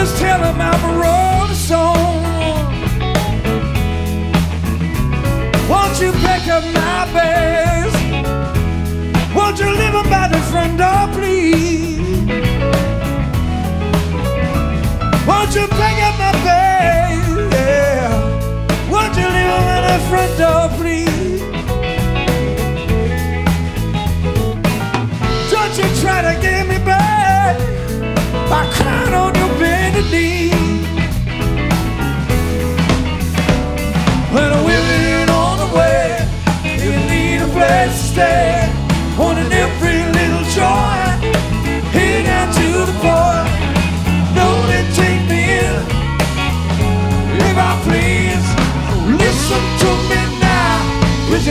just tell him I'm a rolling stone. Won't you pick up my bed?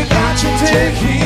got I taking.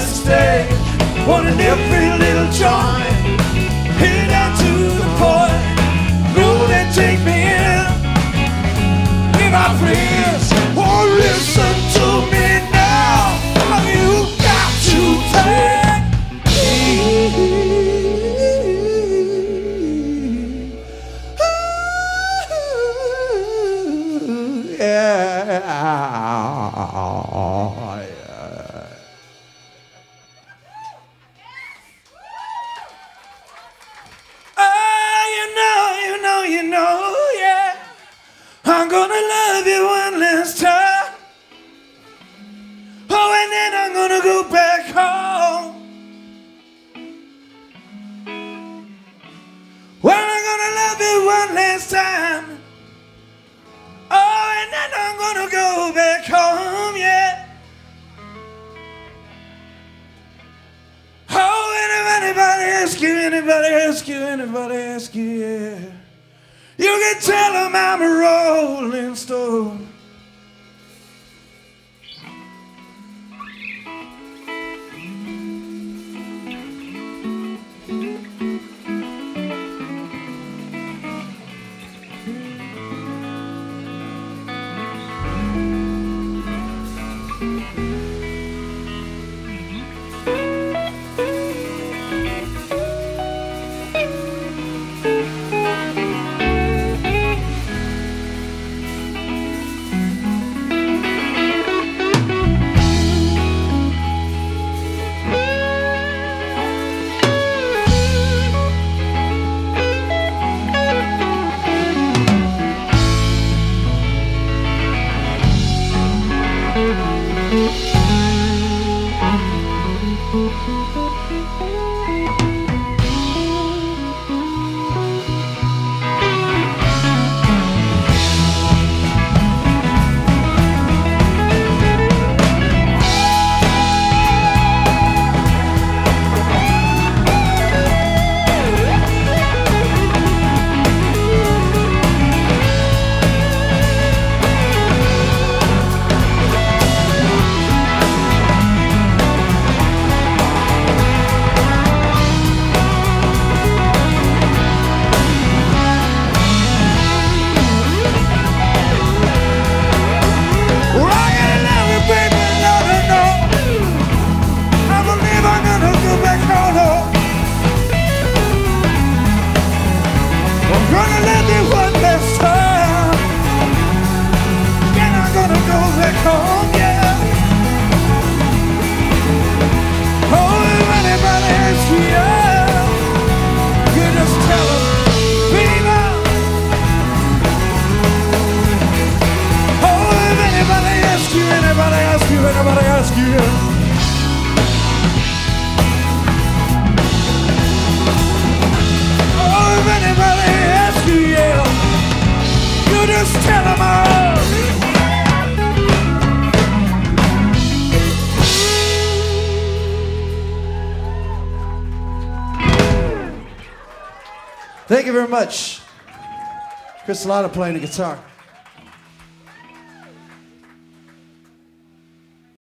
has to stay. Every little joint. Anybody ask you, anybody ask you, yeah. You can tell them I'm a rolling stone. Thank you very much. Chris Lotta playing the guitar.